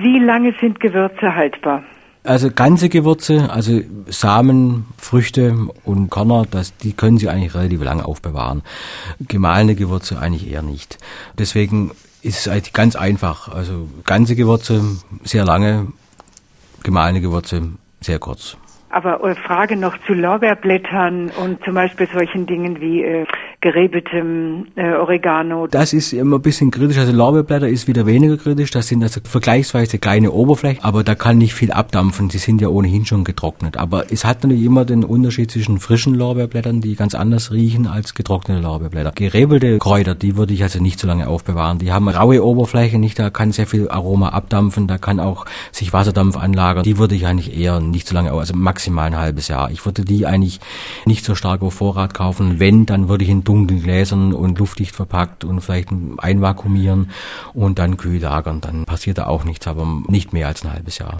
Wie lange sind Gewürze haltbar? Also ganze Gewürze, also Samen, Früchte und Körner, das, die können Sie eigentlich relativ lange aufbewahren. Gemahlene Gewürze eigentlich eher nicht. Deswegen ist es eigentlich ganz einfach. Also ganze Gewürze sehr lange, gemahlene Gewürze sehr kurz. Aber äh, Frage noch zu Lorbeerblättern und zum Beispiel solchen Dingen wie äh, gerebeltem äh, Oregano. Das ist immer ein bisschen kritisch. Also Lorbeerblätter ist wieder weniger kritisch. Das sind also vergleichsweise kleine Oberflächen, aber da kann nicht viel abdampfen. Sie sind ja ohnehin schon getrocknet. Aber es hat natürlich immer den Unterschied zwischen frischen Lorbeerblättern, die ganz anders riechen als getrocknete Lorbeerblätter. Gerebelte Kräuter, die würde ich also nicht so lange aufbewahren. Die haben raue Oberfläche, nicht da kann sehr viel Aroma abdampfen, da kann auch sich Wasserdampf anlagern. Die würde ich eigentlich eher nicht so lange, also maximal ein halbes Jahr. Ich würde die eigentlich nicht so stark auf Vorrat kaufen. Wenn, dann würde ich in dunklen Gläsern und luftdicht verpackt und vielleicht einvakuumieren und dann kühl lagern. Dann passiert da auch nichts, aber nicht mehr als ein halbes Jahr.